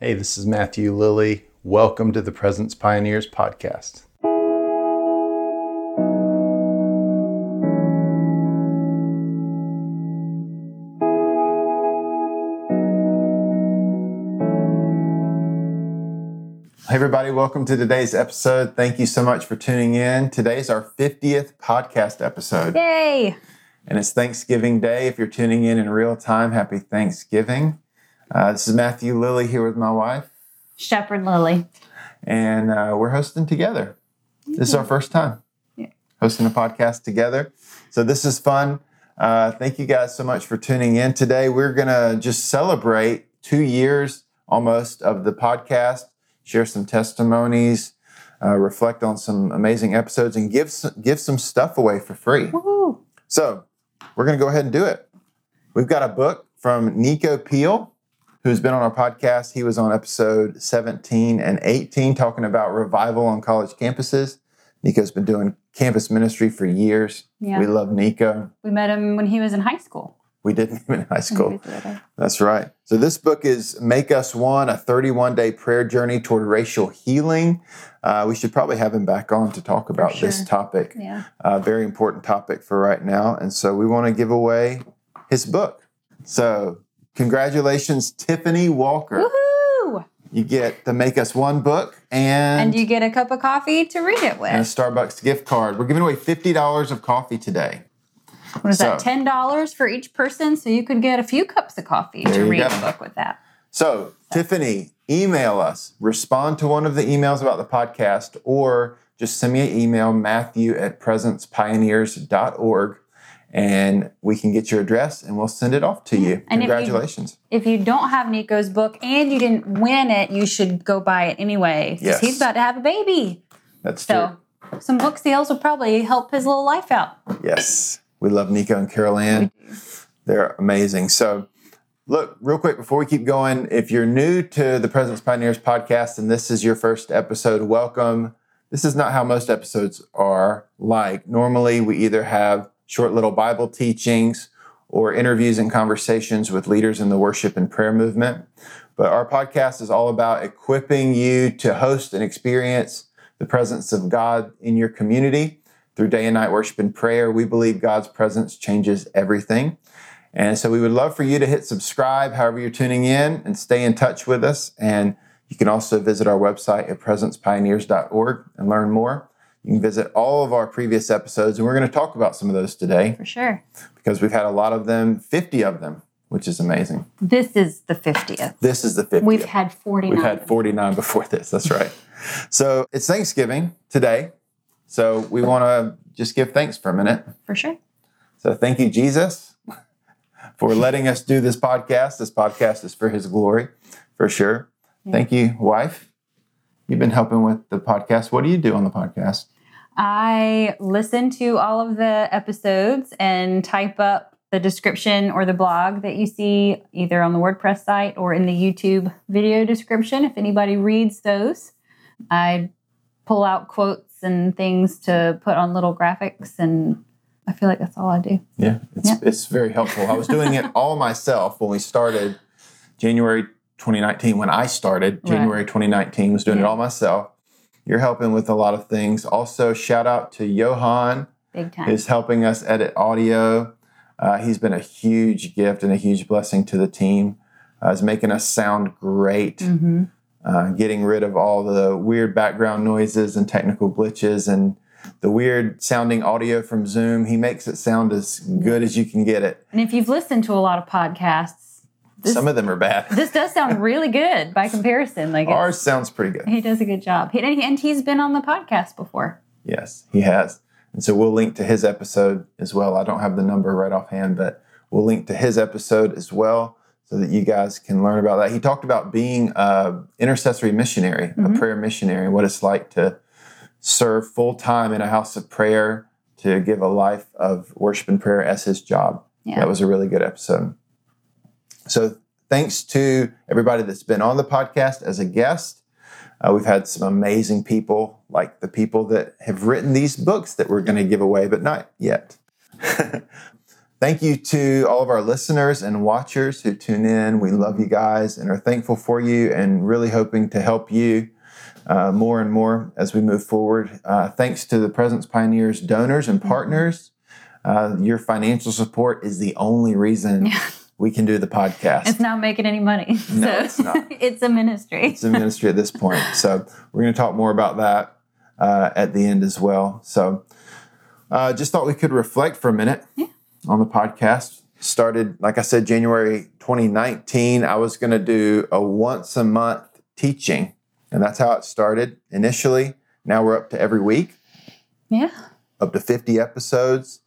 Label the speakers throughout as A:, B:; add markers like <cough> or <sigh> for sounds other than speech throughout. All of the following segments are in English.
A: Hey, this is Matthew Lilly. Welcome to the Presence Pioneers podcast. Hey, everybody, welcome to today's episode. Thank you so much for tuning in. Today's our 50th podcast episode.
B: Yay!
A: And it's Thanksgiving Day. If you're tuning in in real time, happy Thanksgiving. Uh, this is Matthew Lilly here with my wife,
B: Shepherd Lilly.
A: and uh, we're hosting together. This is our first time
B: Yeah.
A: hosting a podcast together. So this is fun. Uh, thank you guys so much for tuning in today. We're going to just celebrate two years almost of the podcast, share some testimonies, uh, reflect on some amazing episodes, and give some, give some stuff away for free.
B: Woohoo!
A: So we're going to go ahead and do it. We've got a book from Nico Peel, who's been on our podcast. He was on episode 17 and 18 talking about revival on college campuses. Nico's been doing campus ministry for years.
B: Yeah.
A: We love Nico.
B: We met him when he was in high school.
A: We didn't <laughs> even in high school.
B: We visited him.
A: That's right. So this book is Make Us One, a 31 day prayer journey toward racial healing. Uh, we should probably have him back on to talk about this topic.
B: Yeah.
A: a very important topic for right now. And so we want to give away his book. So, congratulations, Tiffany Walker.
B: Woohoo!
A: You get the Make Us One book and,
B: And you get a cup of coffee to read it with.
A: and a. Starbucks gift card. We're giving away $50 of coffee today.
B: What is that? Ten dollars for each person, so you could get a few cups of coffee to read
A: go.
B: the book with that.
A: So, Tiffany, email us, respond to one of the emails about the podcast, or just send me an email, matthew at presencepioneers.org, and we can get your address and we'll send it off to you.
B: And if you-
A: Congratulations.
B: If you don't have Nico's book and you didn't win it, you should go buy it anyway. Because
A: Yes.
B: he's about to have a baby.
A: That's true.
B: So some book sales will probably help his little life out.
A: Yes, we love Nico and Carol Ann. They're amazing. So, look, real quick before we keep going, if you're new to the Presence Pioneers podcast and this is your first episode, welcome. This is not how most episodes are like. Normally, we either have short little Bible teachings or interviews and conversations with leaders in the worship and prayer movement. But our podcast is all about equipping you to host and experience the presence of God in your community through day and night worship and prayer. We believe God's presence changes everything. And so we would love for you to hit subscribe however you're tuning in and stay in touch with us. And you can also visit our website at presencepioneers.org and learn more. You can visit all of our previous episodes, and we're going to talk about some of those today
B: For sure.
A: because we've had a lot of them, 50 of them, which is amazing.
B: This is the 50th.
A: This is the 50th.
B: We've had 49.
A: We've had 49 before this. That's right. So it's Thanksgiving today. So we want to just give thanks for a minute.
B: For sure.
A: So thank you, Jesus, for letting us do this podcast. This podcast is for his glory, for sure. Thank you, wife. You've been helping with the podcast. What do you do on the podcast?
B: I listen to all of the episodes and type up the description or the blog that you see either on the WordPress site or in the YouTube video description. If anybody reads those, I pull out quotes and things to put on little graphics, and I feel like that's all I do.
A: Yeah, it's,
B: Yeah.
A: it's very helpful. I was doing it all myself when we started January 2019. When I started
B: Right.
A: January 2019, was doing it all myself. You're helping with a lot of things. Also, shout out to Johan,
B: Big time.
A: who's helping us edit audio. Uh, he's been a huge gift and a huge blessing to the team. Uh, he's making us sound great,
B: hmm
A: uh, getting rid of all the weird background noises and technical glitches and the weird sounding audio from Zoom. He makes it sound as good as you can get it.
B: And if you've listened to a lot of podcasts, this,
A: Some of them are bad. <laughs>
B: this does sound really good by <laughs> comparison. Like
A: Ours sounds pretty good.
B: he does a good job. He, and he- and he's been on the podcast before.
A: Yes, he has. And so we'll link to his episode as well. I don't have the number right offhand, but we'll link to his episode as well so that you guys can learn about that. He talked about being a intercessory missionary,
B: Mhm.
A: a prayer missionary, what it's like to serve full time in a house of prayer, to give a life of worship and prayer as his job.
B: Yeah.
A: That was a really good episode. So thanks to everybody that's been on the podcast as a guest. Uh, we've had some amazing people, like the people that have written these books that we're going to give away, but not yet. <laughs> thank you to all of our listeners and watchers who tune in. We love you guys and are thankful for you and really hoping to help you uh, more and more as we move forward. Uh, thanks to the Presence Pioneers donors and partners. Uh, your financial support is the only reason <laughs>
B: Yeah.
A: We can do the podcast.
B: It's not making any money.
A: No, <laughs>
B: so
A: it's not. <laughs>
B: it's a ministry.
A: it's a ministry at this point. <laughs> So we're going to talk more about that uh, at the end as well. So uh, just thought we could reflect for a minute on the podcast. Started, like I said, January 2019. I was going to do a once a month teaching, and that's how it started initially. Now we're up to every week,
B: yeah.
A: up to 50 episodes.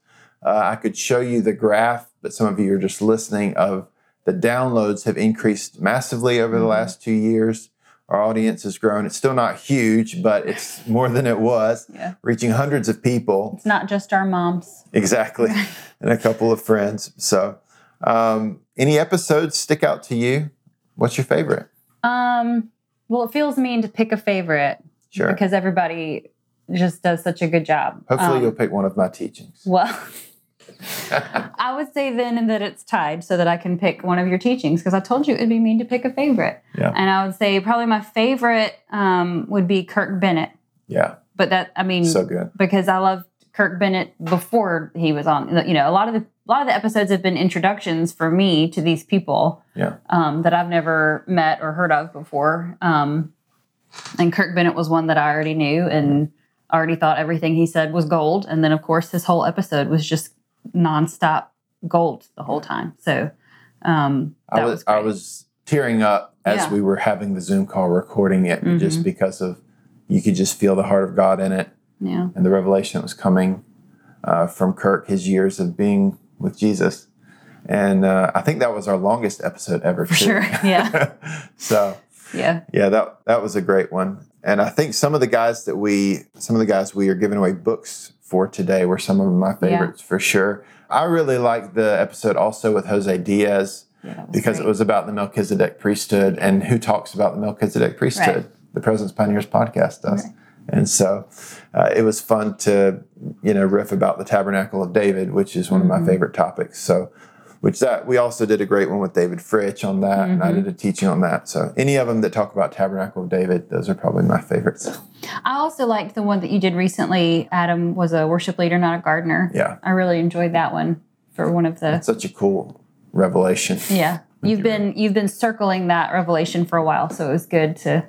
A: Uh, I could show you the graph, but some of you are just listening of the downloads have increased massively over the last two years. Our audience has grown. It's still not huge, but it's more than it was,
B: Yeah.
A: reaching hundreds of people.
B: It's not just our moms.
A: Exactly. <laughs> and a couple of friends. So, um, any episodes stick out to you? What's your favorite?
B: Um, well, it feels mean to pick a favorite
A: Sure.
B: because everybody just does such a good job.
A: Hopefully,
B: Um,
A: you'll pick one of my teachings.
B: Well, <laughs> I would say then that it's tied so that I can pick one of your teachings because I told you it would be mean to pick a favorite.
A: Yeah.
B: And I would say probably my favorite um, would be Kirk Bennett.
A: Yeah.
B: But that, I mean,
A: So good.
B: because I loved Kirk Bennett before he was on. You know, a lot of the a lot of the episodes have been introductions for me to these people
A: Yeah.
B: um, that I've never met or heard of before. Um, and Kirk Bennett was one that I already knew and already thought everything he said was gold. And then, of course, his whole episode was just nonstop gold the whole time. So um,
A: I was,
B: was,
A: I was tearing up as
B: Yeah.
A: we were having the Zoom call recording it, just
B: Mhm.
A: because of you could just feel the heart of God in it
B: yeah,
A: and the revelation that was coming uh, from Kirk, his years of being with Jesus. And uh, I think that was our longest episode ever.
B: for sure. Yeah, <laughs>
A: so
B: yeah,
A: yeah, that that was a great one. And I think some of the guys that we some of the guys we are giving away books for today were some of my favorites for sure. I really liked the episode also with Jose Diaz
B: yeah
A: because
B: great.
A: it was about the Melchizedek priesthood and who talks about the Melchizedek priesthood. The Presence Pioneers podcast does.
B: Right.
A: And so uh, it was fun to, you know, riff about the Tabernacle of David, which is one of
B: Mm-hmm.
A: my favorite topics. So, which that we also did a great one with David Fritch on that, and
B: Mm-hmm.
A: I did a teaching on that. So, any of them that talk about Tabernacle of David, those are probably my favorites.
B: I also liked the one that you did recently. Adam was a worship leader, not a gardener.
A: Yeah,
B: I really enjoyed that one for one of the
A: it's such a cool revelation.
B: Yeah. <laughs> You've
A: you.
B: been you've been circling that revelation for a while, so it was good to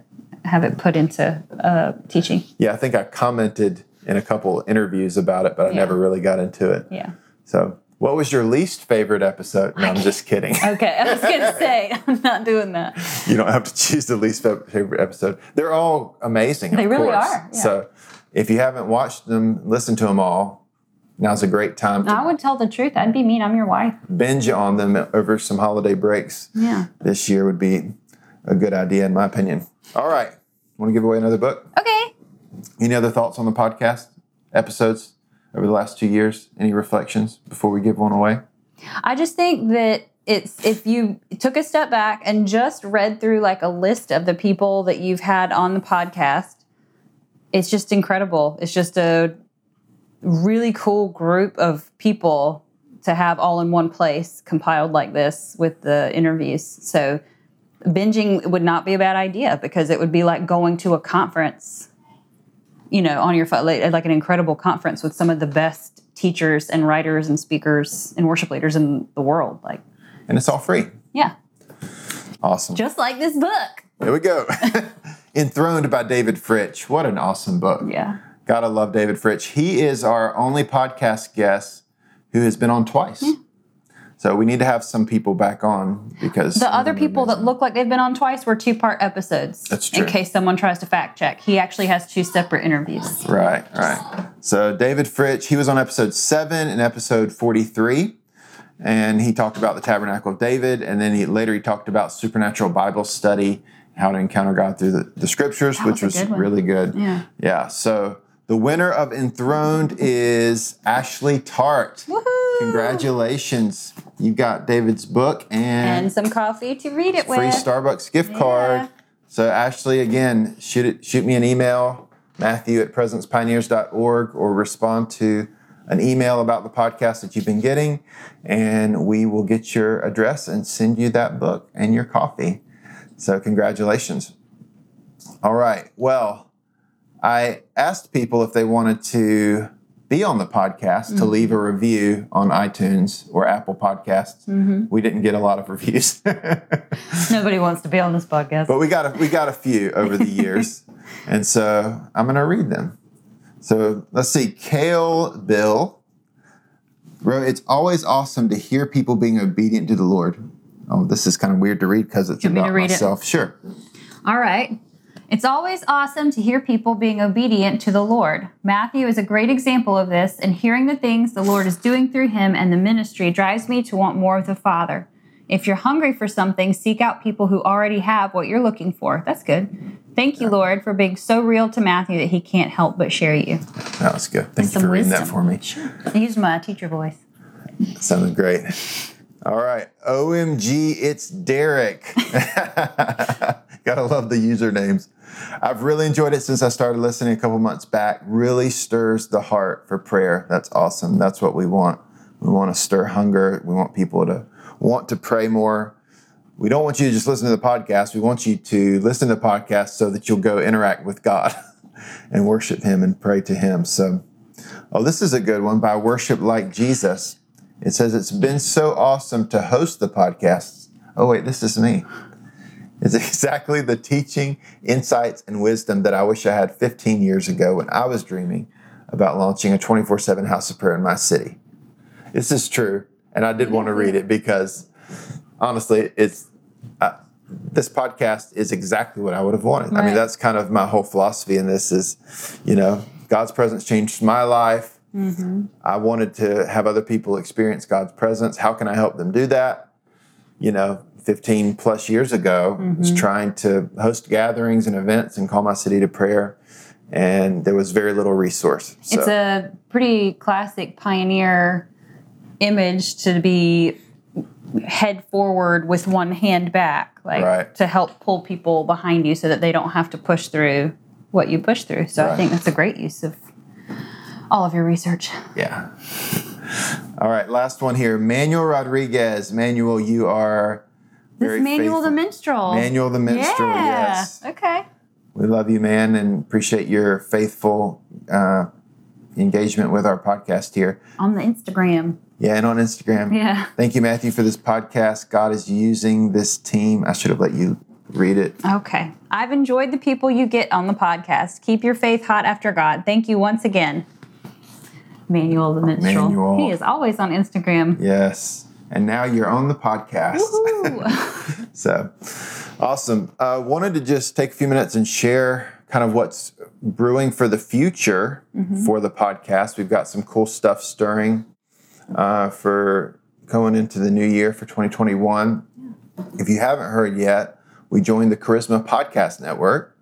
B: have it put into uh, teaching.
A: Yeah, I think I commented in a couple interviews about it, but I
B: Yeah.
A: never really got into it.
B: Yeah.
A: So, what was your least favorite episode? No, I'm just kidding.
B: Okay. I was gonna say <laughs> I'm not doing that.
A: you don't have to choose the least favorite episode. They're all amazing.
B: They really
A: course.
B: are, yeah.
A: So if you haven't watched them, listen to them all. Now's a great time to
B: I would tell the truth. I'd be mean. I'm your wife.
A: binge on them over some holiday breaks.
B: Yeah.
A: This year would be a good idea, in my opinion. All right. Want to give away another book?
B: Okay.
A: Any other thoughts on the podcast episodes over the last two years? Any reflections before we give one away?
B: I just think that it's if you took a step back and just read through like a list of the people that you've had on the podcast, it's just incredible. It's just a really cool group of people to have all in one place compiled like this with the interviews. So binging would not be a bad idea because it would be like going to a conference, you know, on your phone, like, like an incredible conference with some of the best teachers and writers and speakers and worship leaders in the world. Like,
A: And it's all free.
B: yeah,
A: Awesome.
B: just like this book.
A: Here we go. <laughs> Enthroned by David Fritch. What an awesome book.
B: Yeah.
A: Gotta love David Fritch. He is our only podcast guest who has been on twice. So we need to have some people back on because
B: The other people that look like they've been on twice were two part episodes.
A: That's true.
B: In case someone tries to fact check, he actually has two separate interviews.
A: Right, right. So David Fritch, he was on episode seven and episode 43. And he talked about the tabernacle of David, and then he later he talked about supernatural Bible study, how to encounter God through the, the scriptures,
B: That
A: which
B: was good
A: really good.
B: Yeah.
A: Yeah. So the winner of Enthroned is Ashley Tart.
B: Woohoo!
A: Congratulations. You got David's book and,
B: And some coffee to read it
A: free
B: with.
A: Free Starbucks gift card. So Ashley, again, shoot it, shoot me an email, Matthew at presencepioneers.org, or respond to an email about the podcast that you've been getting, and we will get your address and send you that book and your coffee. So, congratulations. All right. Well, I asked people if they wanted to be on the podcast mm-hmm. to leave a review on iTunes or Apple Podcasts. Mm-hmm. We didn't get a lot of reviews. <laughs>
B: Nobody wants to be on this podcast,
A: but we got a, we got a few over the years, <laughs> and so I'm going to read them. So let's see. Kale Bill wrote, "It's always awesome to hear people being obedient to the Lord." Oh, this is kind of weird to read because it's about myself. It?
B: Sure. All right. It's always awesome to hear people being obedient to the Lord. Matthew is a great example of this, and hearing the things the Lord is doing through him and the ministry drives me to want more of the Father. If you're hungry for something, seek out people who already have what you're looking for. That's good. Thank you, Lord, for being so real to Matthew that he can't help but share you.
A: That was good. Thank Some you for reading that for me.
B: Sure. I used my teacher voice.
A: Sounded great. All right. OMG, it's Derek. <laughs> Gotta love the usernames. I've really enjoyed it since I started listening a couple months back. Really stirs the heart for prayer. That's awesome. That's what we want. We want to stir hunger. We want people to want to pray more. We don't want you to just listen to the podcast. We want you to listen to the podcast so that you'll go interact with God <laughs> and worship Him and pray to Him. So, oh, this is a good one by Worship Like Jesus. It says, It's been so awesome to host the podcasts. Oh, wait, this is me is <laughs> exactly the teaching, insights, and wisdom that I wish I had 15 years ago when I was dreaming about launching a 24 7 house of prayer in my city. This is true, and I did want to read it because honestly, it's uh, this podcast is exactly what I would have wanted. Right. I mean, that's kind of my whole philosophy in this is, you know, God's presence changed my life. Mm-hmm. I wanted to have other people experience God's presence. How can I help them do that? You know, 15 plus years ago mm-hmm. was trying to host gatherings and events and call my city to prayer and there was very little resource
B: so. it's a pretty classic pioneer image to be head forward with one hand back like right. to help pull people behind you so that they don't have to push through what you push through so right. i think that's a great use of all of your research
A: yeah <laughs> all right last one here manuel rodriguez manuel you are
B: this Manuel faithful. the Minstrel.
A: Manuel the Minstrel, yeah. yes.
B: Okay.
A: We love you, man, and appreciate your faithful uh, engagement with our podcast here.
B: On the Instagram.
A: Yeah, and on Instagram.
B: Yeah.
A: Thank you, Matthew, for this podcast. God is using this team. I should have let you read it.
B: Okay. I've enjoyed the people you get on the podcast. Keep your faith hot after God. Thank you once again. Manuel the Minstrel. Manuel. He is always on Instagram.
A: Yes and now you're on the podcast. <laughs> <laughs> so awesome. Uh, wanted to just take a few minutes and share kind of what's brewing for the future mm-hmm. for the podcast. We've got some cool stuff stirring uh, for going into the new year for 2021. If you haven't heard yet, we joined the Charisma Podcast Network,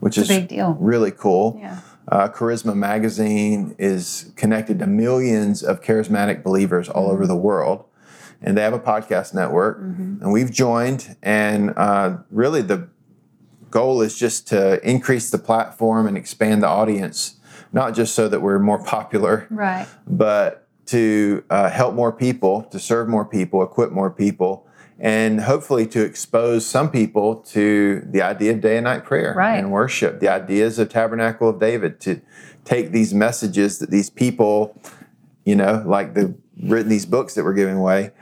A: which
B: it's
A: is
B: big deal.
A: really cool. Yeah. Uh, Charisma Magazine is connected to millions of charismatic believers all over the world and they have a podcast network, mm-hmm. and we've joined. And uh, really, the goal is just to increase the platform and expand the audience, not just so that we're more popular,
B: right?
A: But to uh, help more people, to serve more people, equip more people, and hopefully to expose some people to the idea of day and night prayer
B: right.
A: and worship, the ideas of Tabernacle of David, to take these messages that these people, you know, like the written these books that we're giving away,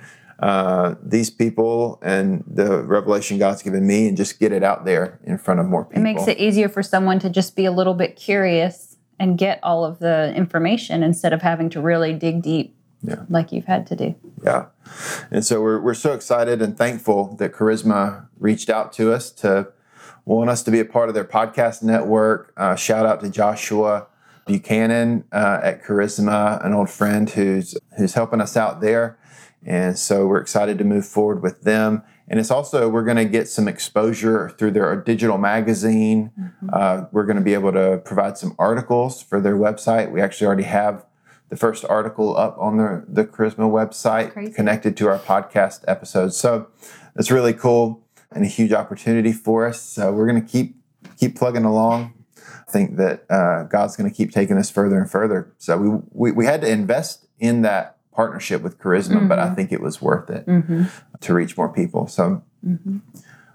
A: uh, these people and the revelation God's given me and just get it out there in front of more people.
B: It makes it easier for someone to just be a little bit curious and get all of the information instead of having to really dig deep yeah. like you've had to do.
A: Yeah. And so we're, we're so excited and thankful that Charisma reached out to us to want us to be a part of their podcast network. Uh, shout out to Joshua Buchanan uh, at Charisma, an old friend who's who's helping us out there. And so we're excited to move forward with them. And it's also, we're going to get some exposure through their digital magazine. Mm-hmm. Uh, we're going to be able to provide some articles for their website. We actually already have the first article up on the, the Charisma website Crazy. connected to our podcast episodes. So it's really cool and a huge opportunity for us. So we're going to keep keep plugging along. Think that uh, God's going to keep taking us further and further. So we, we, we had to invest in that partnership with Charisma, mm-hmm. but I mm-hmm. think it was worth it mm-hmm. to reach more people. So, mm-hmm.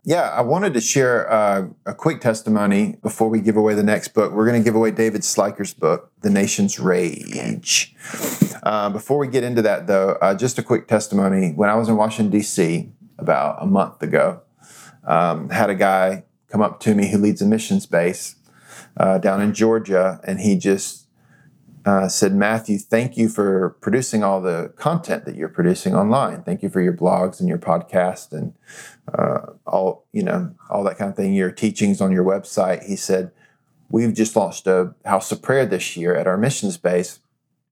A: yeah, I wanted to share uh, a quick testimony before we give away the next book. We're going to give away David Sliker's book, The Nation's Rage. Uh, before we get into that, though, uh, just a quick testimony. When I was in Washington, D.C., about a month ago, um, had a guy come up to me who leads a missions base uh, down in Georgia, and he just uh, said, Matthew, thank you for producing all the content that you're producing online. Thank you for your blogs and your podcast and uh, all you know all that kind of thing. Your teachings on your website. He said, we've just launched a house of prayer this year at our missions base,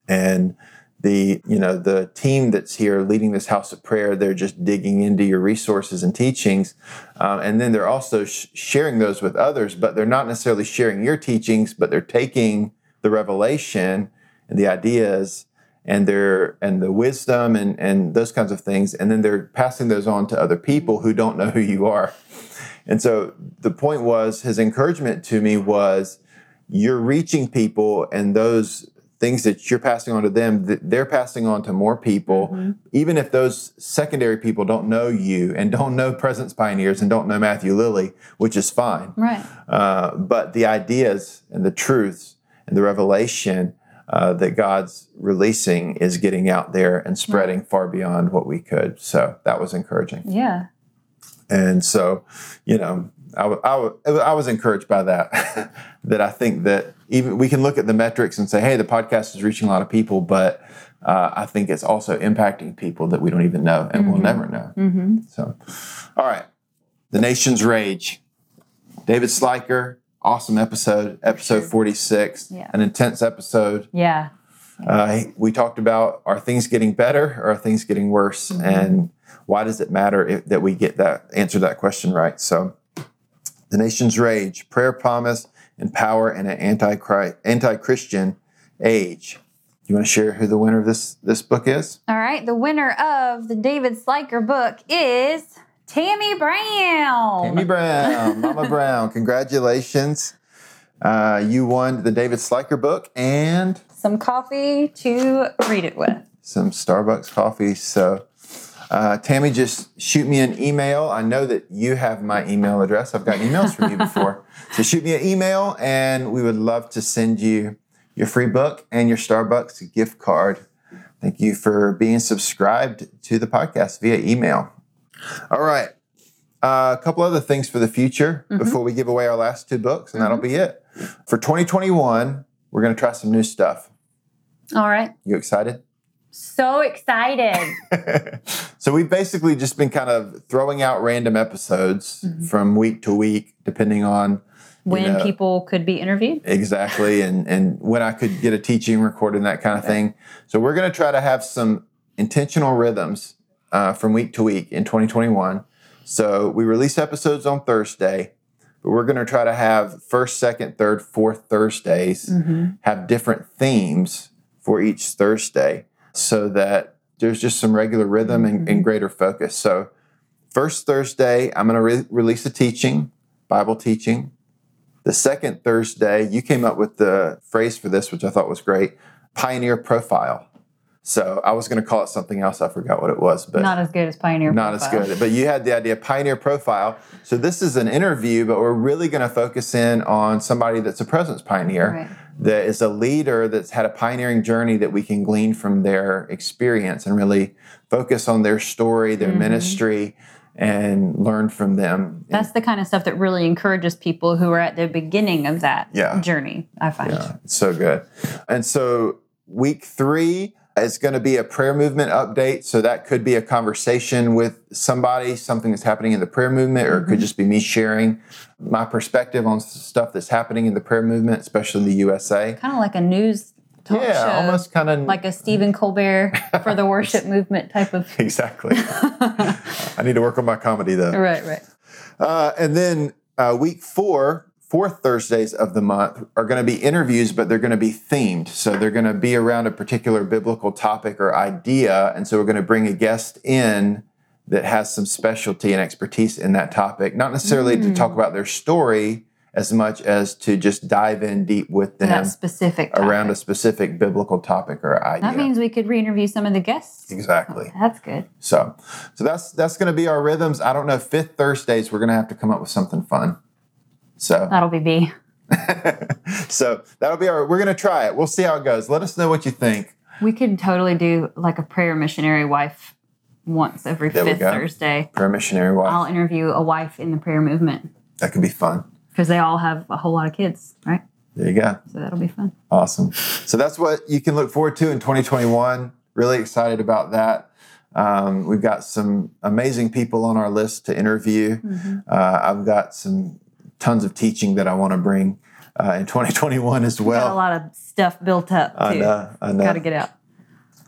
A: and the you know the team that's here leading this house of prayer they're just digging into your resources and teachings. Um, and then they're also sh- sharing those with others but they're not necessarily sharing your teachings but they're taking the revelation and the ideas and their and the wisdom and and those kinds of things. And then they're passing those on to other people who don't know who you are. And so the point was his encouragement to me was you're reaching people and those things that you're passing on to them they're passing on to more people. Mm-hmm. even if those secondary people don't know you and don't know presence pioneers and don't know matthew lilly which is fine.
B: Right.
A: Uh, but the ideas and the truths and the revelation uh, that god's releasing is getting out there and spreading right. far beyond what we could. So that was encouraging.
B: Yeah.
A: And so you know I, I, I was encouraged by that <laughs> that i think that even we can look at the metrics and say, hey, the podcast is reaching a lot of people, but uh, I think it's also impacting people that we don't even know and mm-hmm. we'll never know. Mm-hmm. So, all right, the nation's rage. David Sliker, awesome episode, episode forty six, yeah. an intense episode.
B: Yeah.
A: Uh, we talked about are things getting better or are things getting worse, mm-hmm. and why does it matter if, that we get that answer that question right? So, the nation's rage, prayer promise and power in an anti-Christian age. You want to share who the winner of this this book is?
B: All right, the winner of the David Sliker book is Tammy Brown.
A: Tammy Brown, <laughs> Mama Brown, congratulations! Uh, you won the David Sliker book and
B: some coffee to read it with.
A: Some Starbucks coffee. So uh, Tammy, just shoot me an email. I know that you have my email address. I've gotten emails from you before. <laughs> so shoot me an email, and we would love to send you your free book and your Starbucks gift card. Thank you for being subscribed to the podcast via email. All right. Uh, a couple other things for the future mm-hmm. before we give away our last two books, and mm-hmm. that'll be it. For 2021, we're going to try some new stuff.
B: All right.
A: You excited?
B: So excited. <laughs>
A: so we've basically just been kind of throwing out random episodes mm-hmm. from week to week, depending on
B: when know, people could be interviewed.
A: Exactly, and and when I could get a teaching recorded and that kind of okay. thing. So we're going to try to have some intentional rhythms uh, from week to week in 2021. So we release episodes on Thursday, but we're going to try to have first, second, third, fourth Thursdays mm-hmm. have different themes for each Thursday so that there's just some regular rhythm and, and mm-hmm. greater focus. So, first Thursday, I'm going to re- release a teaching, Bible teaching. The second Thursday, you came up with the phrase for this, which I thought was great pioneer profile. So I was going to call it something else. I forgot what it was, but
B: not as good as Pioneer.
A: Not profile. as good, but you had the idea Pioneer Profile. So this is an interview, but we're really going to focus in on somebody that's a presence pioneer. Right that is a leader that's had a pioneering journey that we can glean from their experience and really focus on their story, their mm-hmm. ministry, and learn from them.
B: That's the kind of stuff that really encourages people who are at the beginning of that yeah. journey, I find. Yeah,
A: so good. And so, week three, it's going to be a prayer movement update. So that could be a conversation with somebody, something that's happening in the prayer movement, or it could mm-hmm. just be me sharing my perspective on stuff that's happening in the prayer movement, especially in the USA.
B: Kind of like a news talk
A: yeah,
B: show.
A: almost kind of
B: like a Stephen Colbert for the worship <laughs> movement type of. <laughs>
A: Exactly. <laughs> I need to work on my comedy though.
B: Right, right.
A: Uh, and then uh, week four, fourth Thursdays of the month are going to be interviews, but they're going to be themed. So they're going to be around a particular biblical topic or idea. And so we're going to bring a guest in that has some specialty and expertise in that topic, not necessarily mm. to talk mm. about their story as much as to just dive in deep with them
B: That specific
A: around a specific biblical topic or idea.
B: That means we could re-interview some of the guests.
A: exactly.
B: That's good.
A: So, so that's that's going to be our rhythms. I don't know. Fifth Thursdays, we're going to have to come up with something fun. So,
B: That'll be B. <laughs>
A: so that'll be our. We're going to try it. We'll see how it goes. Let us know what you think.
B: We could totally do like a prayer missionary wife once every
A: There
B: fifth. Thursday.
A: Prayer missionary wife.
B: I'll interview a wife in the prayer movement
A: that could be fun.
B: because they all have a whole lot of kids, right?
A: There you go.
B: So that'll be fun.
A: Awesome. So that's what you can look forward to in 2021. Really excited about that. Um, we've got some amazing people on our list to interview. Uh, I've got some tons of teaching that I want to bring uh, in 2021 as well.
B: Got a lot of stuff built up too.
A: I know. I know.
B: Got to get out.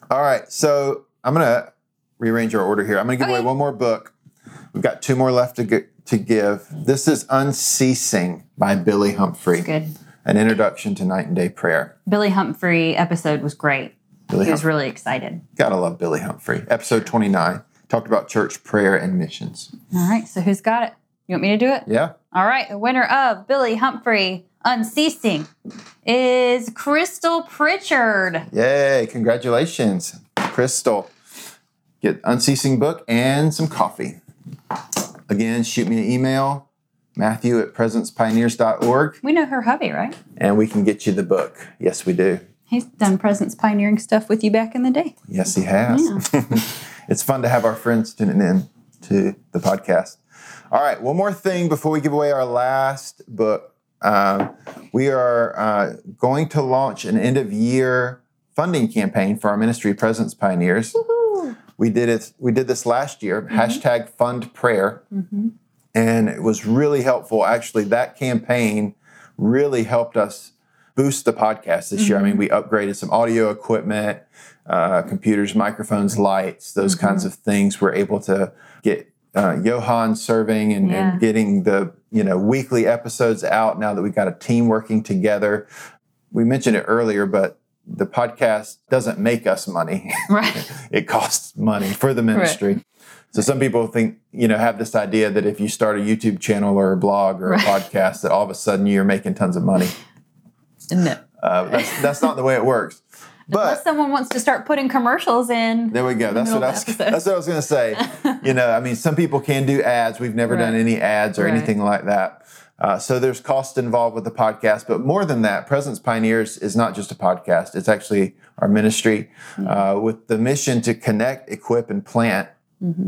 A: All right. So I'm going to rearrange our order here. I'm going to give away one more book. We've got two more left to, get, to give. This is Unceasing by Billy Humphrey,
B: Good.
A: an introduction to night and day prayer.
B: Billy Humphrey episode was great.
A: Billy
B: He was really excited.
A: Gotta love Billy Humphrey. Episode 29 talked about church prayer and missions.
B: All right. So who's got it? You want me to do it?
A: Yeah.
B: All right. The winner of Billy Humphrey Unceasing is Crystal Pritchard.
A: Yay. Congratulations, Crystal. Get Unceasing book and some coffee. Again, shoot me an email, Matthew at presencepioneers.org,
B: We know her hubby, right?
A: and we can get you the book. Yes, we do.
B: He's done presence pioneering stuff with you back in the day.
A: Yes, he has. Yeah. <laughs> it's fun to have our friends tuning in to the podcast. All right, one more thing before we give away our last book. Uh, we are uh, going to launch an end of year funding campaign for our ministry, Presence Pioneers. We did it. We did this last year. Hashtag Fund Prayer, and it was really helpful. Actually, that campaign really helped us boost the podcast this year. I mean, we upgraded some audio equipment, uh, computers, microphones, lights, those kinds of things. We're able to get uh, Johan serving and,
B: Yeah.
A: and getting the you know weekly episodes out now that we've got a team working together. We mentioned it earlier, but the podcast doesn't make us money. <laughs>
B: Right.
A: it costs money for the ministry. So some people think, you know, have this idea that if you start a YouTube channel or a blog or a
B: Right.
A: podcast, that all of a sudden you're making tons of money.
B: no.
A: Uh, that's, that's not the way it works.
B: Unless
A: But
B: someone wants to start putting commercials in.
A: there we go. That's what I was, that's what I was going to say. You know, I mean, some people can do ads. We've never done any ads or
B: Right.
A: anything like that. Uh, so there's cost involved with the podcast, but more than that, Presence Pioneers is not just a podcast. It's actually our ministry uh, with the mission to connect, equip, and plant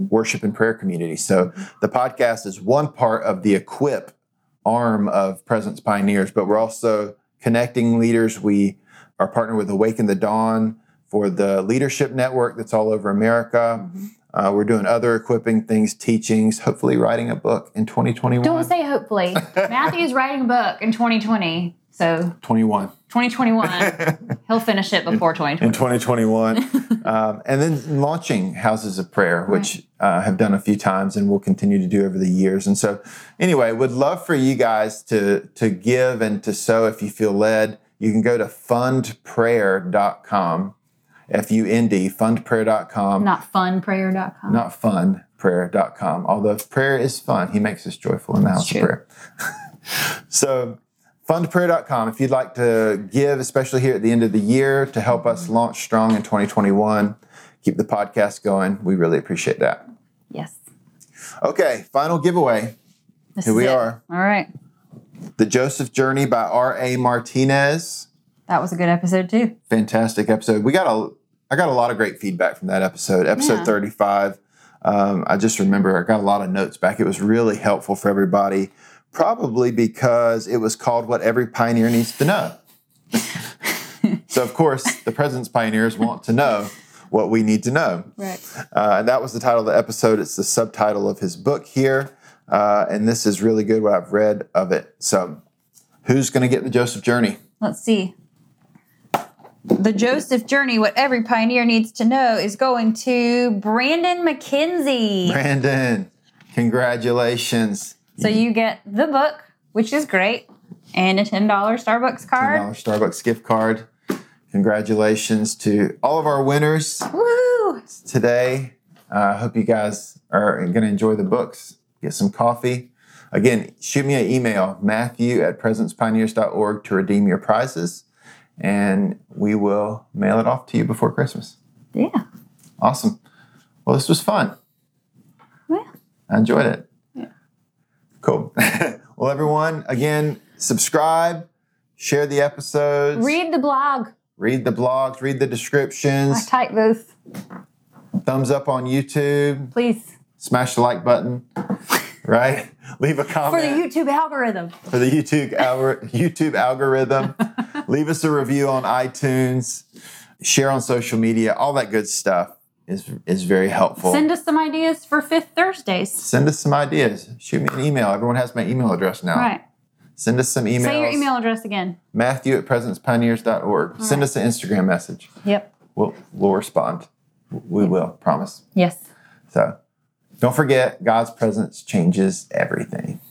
A: worship and prayer communities. So the podcast is one part of the equip arm of Presence Pioneers, but we're also connecting leaders. We are partnered with Awaken the Dawn for the leadership network that's all over America. Uh, we're doing other equipping things, teachings, hopefully writing a book in 2021.
B: Don't say hopefully. <laughs> Matthew's writing a book in 2020. So
A: 21.
B: 2021, <laughs> he'll finish it before
A: in 2021. <laughs> um, and then launching Houses of Prayer, which uh, have done a few times and will continue to do over the years. And so, anyway, would love for you guys to, to give and to sow if you feel led. You can go to fundprayer.com, F U N D, fundprayer.com,
B: Not funprayer.com.
A: not funprayer.com. Although prayer is fun, He makes us joyful in the house of prayer. <laughs> so, fundprayer.com if you'd like to give, especially here at the end of the year, to help us launch strong in 2021, keep the podcast going. We really appreciate that.
B: Yes.
A: Okay, final giveaway
B: This
A: Here we
B: it.
A: are.
B: All right.
A: The Joseph Journey by R.A. Martinez.
B: That was a good episode too.
A: fantastic episode. We got a I got a lot of great feedback from that episode. Episode
B: Yeah.
A: 35. Um, I just remember I got a lot of notes back. It was really helpful for everybody, probably because it was called What Every Pioneer Needs to Know. <laughs> so, of course, the Presence Pioneers want to know what we need to know.
B: Right.
A: Uh, and that was the title of the episode. It's the subtitle of his book here. Uh, and this is really good what I've read of it. So, who's going to get the Joseph Journey?
B: Let's see. The Joseph journey, what every pioneer needs to know, is going to Brandon McKenzie.
A: Brandon, congratulations.
B: So you get the book, which is great, and a $10 Starbucks card.
A: $10 Starbucks gift card. Congratulations to all of our winners
B: Woo!
A: today. I hope you guys are going to enjoy the books. Get some coffee. Again, shoot me an email, matthew at presencepioneers.org to redeem your prizes, and we will mail it off to you before Christmas.
B: Yeah.
A: Awesome. Well, this was fun.
B: Yeah.
A: I enjoyed it.
B: Yeah.
A: Cool. <laughs> well, everyone, again, subscribe, share the episodes,
B: Read the blog.
A: read the blogs, read the descriptions.
B: I type those.
A: thumbs up on YouTube,
B: Please.
A: smash the like button, right? Leave a comment.
B: For the YouTube algorithm.
A: for the YouTube algor- YouTube algorithm. <laughs> Leave us a review on iTunes. Share on social media. All that good stuff is is very helpful.
B: Send us some ideas for Fifth Thursdays.
A: Send us some ideas. Shoot me an email. Everyone has my email address now.
B: Right.
A: Send us some emails.
B: Say your email address again.
A: Matthew at presencepioneers.org. Send us an Instagram message.
B: Yep.
A: We'll, we'll respond. We will, promise.
B: Yes.
A: So don't forget, God's presence changes everything.